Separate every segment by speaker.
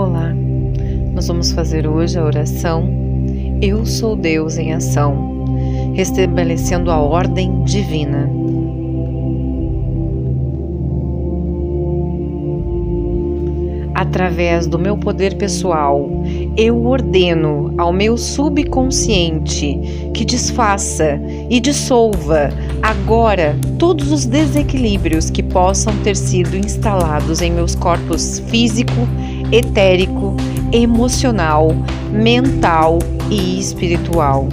Speaker 1: Olá, nós vamos fazer hoje a oração Eu sou Deus em ação, restabelecendo a ordem divina. Através do meu poder pessoal, eu ordeno ao meu subconsciente que desfaça e dissolva agora todos os desequilíbrios que possam ter sido instalados em meus corpos físico, etérico, emocional, mental e espiritual.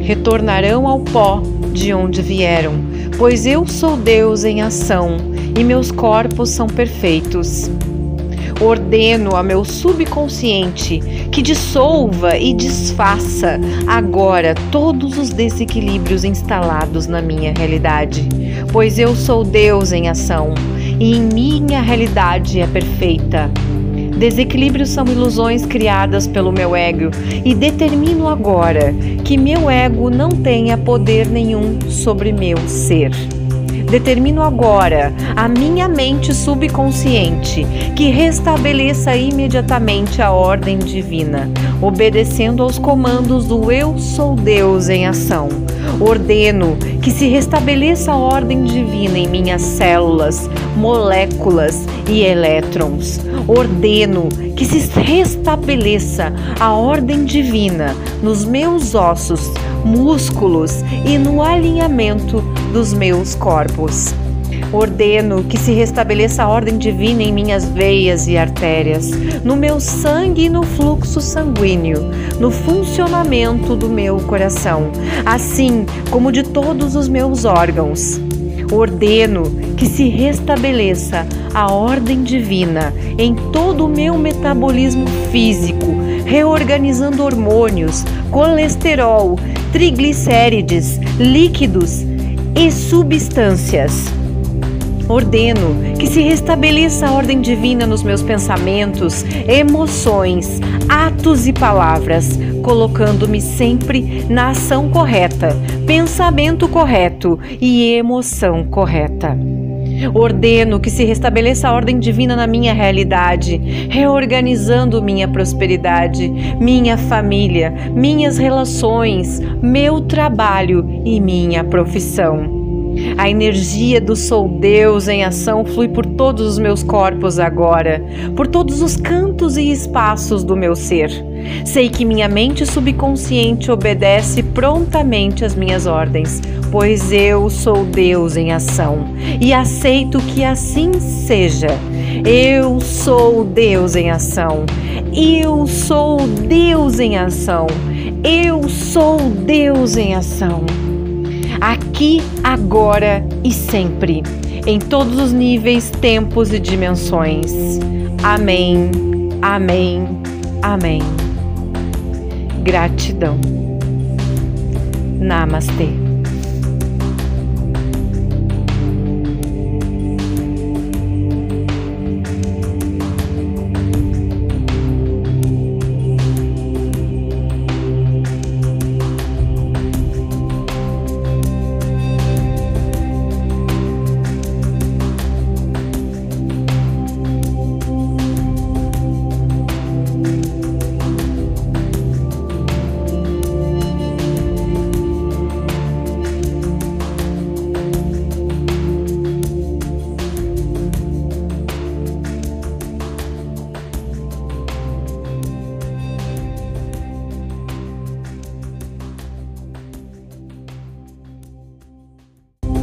Speaker 1: Retornarão ao pó de onde vieram, pois eu sou Deus em ação e meus corpos são perfeitos. Ordeno a meu subconsciente que dissolva e desfaça agora todos os desequilíbrios instalados na minha realidade, pois eu sou Deus em ação e em minha realidade é perfeita. Desequilíbrios são ilusões criadas pelo meu ego e determino agora que meu ego não tenha poder nenhum sobre meu ser. Determino agora a minha mente subconsciente que restabeleça imediatamente a ordem divina, obedecendo aos comandos do Eu sou Deus em ação. Ordeno que se restabeleça a ordem divina em minhas células, moléculas e elétrons. Ordeno que se restabeleça a ordem divina nos meus ossos, músculos e no alinhamento dos meus corpos. Ordeno que se restabeleça a ordem divina em minhas veias e artérias, no meu sangue e no fluxo sanguíneo, no funcionamento do meu coração, assim como de todos os meus órgãos. Ordeno que se restabeleça a ordem divina em todo o meu metabolismo físico, reorganizando hormônios, colesterol, triglicérides, líquidos e substâncias. Ordeno que se restabeleça a ordem divina nos meus pensamentos, emoções, atos e palavras, colocando-me sempre na ação correta, pensamento correto e emoção correta. Ordeno que se restabeleça a ordem divina na minha realidade, reorganizando minha prosperidade, minha família, minhas relações, meu trabalho e minha profissão. A energia do Sou Deus em ação flui por todos os meus corpos agora, por todos os cantos e espaços do meu ser. Sei que minha mente subconsciente obedece prontamente às minhas ordens, pois eu sou Deus em ação e aceito que assim seja. Eu sou Deus em ação. Eu sou Deus em ação. Eu sou Deus em ação aqui, agora e sempre, em todos os níveis, tempos e dimensões. Amém, amém, amém. Gratidão. Namastê.